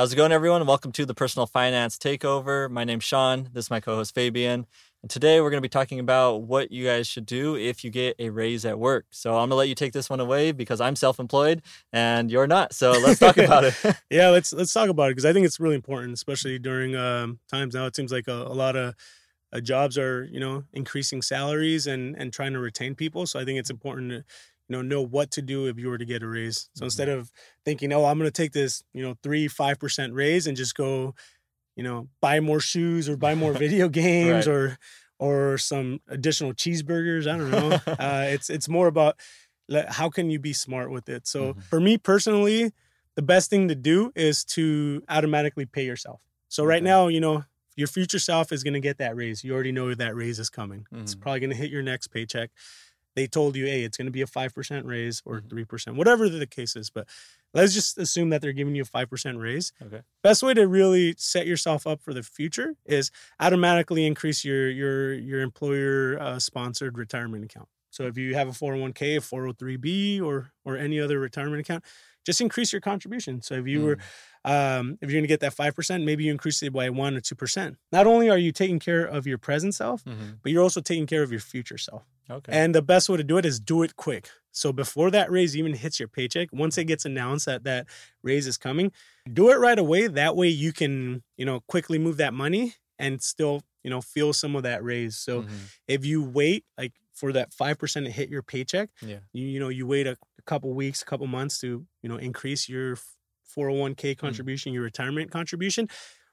How's it going, everyone? Welcome to the Personal Finance Takeover. My name's Sean. This is my co host, Fabian. And today we're going to be talking about what you guys should do if you get a raise at work. So I'm going to let you take this one away because I'm self-employed and you're not. So let's talk about it. yeah, let's let's talk about it because I think it's really important, especially during um, times now. It seems like a, a lot of uh, jobs are you know increasing salaries and and trying to retain people. So I think it's important to you know know what to do if you were to get a raise. So mm-hmm. instead of thinking, oh, I'm going to take this you know three five percent raise and just go, you know, buy more shoes or buy more video games right. or or some additional cheeseburgers. I don't know. uh, it's it's more about how can you be smart with it. So mm-hmm. for me personally, the best thing to do is to automatically pay yourself. So right now, you know, your future self is going to get that raise. You already know that raise is coming. Mm-hmm. It's probably going to hit your next paycheck they told you, hey, it's going to be a 5% raise or 3%, mm-hmm. whatever the case is. But let's just assume that they're giving you a 5% raise. Okay. Best way to really set yourself up for the future is automatically increase your your your employer uh, sponsored retirement account. So if you have a 401k, a 403b or or any other retirement account, just increase your contribution. So if you mm. were um, if you're going to get that 5%, maybe you increase it by 1 or 2%. Not only are you taking care of your present self, mm-hmm. but you're also taking care of your future self. Okay. And the best way to do it is do it quick. So before that raise even hits your paycheck, once it gets announced that that raise is coming, do it right away. That way you can, you know, quickly move that money and still, you know, feel some of that raise. So mm-hmm. if you wait like for that 5% to hit your paycheck, yeah. you, you know, you wait a, a couple weeks, a couple months to, you know, increase your 401k mm. contribution, mm. your retirement contribution.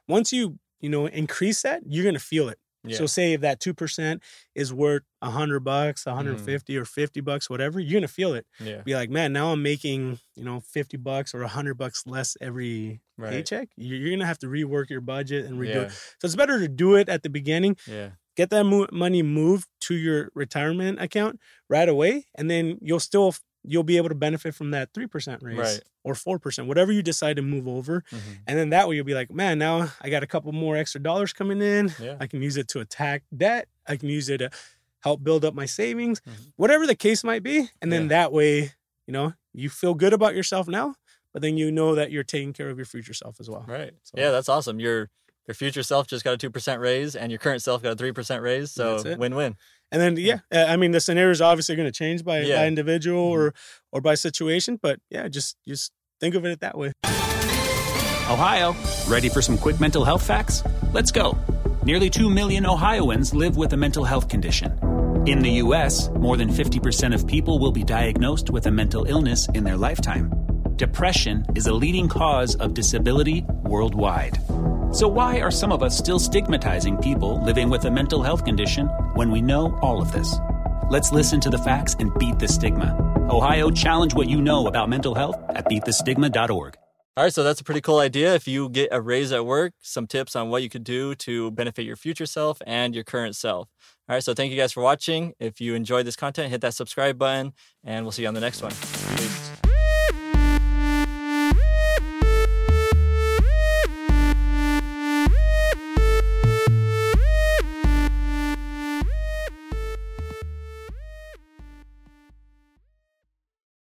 Once you, you know, increase that, you're going to feel it. Yeah. So say if that 2% is worth 100 bucks, 150 mm. or 50 bucks, whatever, you're going to feel it. Yeah. Be like, man, now I'm making, you know, 50 bucks or 100 bucks less every right. paycheck. You're going to have to rework your budget and redo yeah. it. So it's better to do it at the beginning. Yeah. Get that mo- money moved to your retirement account right away. And then you'll still you'll be able to benefit from that 3% raise right. or 4%, whatever you decide to move over. Mm-hmm. And then that way you'll be like, man, now I got a couple more extra dollars coming in. Yeah. I can use it to attack debt. I can use it to help build up my savings, mm-hmm. whatever the case might be. And then yeah. that way, you know, you feel good about yourself now, but then you know that you're taking care of your future self as well. Right. So, yeah, that's awesome. Your your future self just got a 2% raise and your current self got a 3% raise. So win-win. And then yeah, uh, I mean the scenario is obviously going to change by, yeah. by individual mm-hmm. or or by situation, but yeah, just just think of it that way. Ohio, ready for some quick mental health facts? Let's go. Nearly 2 million Ohioans live with a mental health condition. In the US, more than 50% of people will be diagnosed with a mental illness in their lifetime. Depression is a leading cause of disability worldwide. So, why are some of us still stigmatizing people living with a mental health condition when we know all of this? Let's listen to the facts and beat the stigma. Ohio, challenge what you know about mental health at beatthestigma.org. All right, so that's a pretty cool idea. If you get a raise at work, some tips on what you could do to benefit your future self and your current self. All right, so thank you guys for watching. If you enjoyed this content, hit that subscribe button, and we'll see you on the next one. Peace.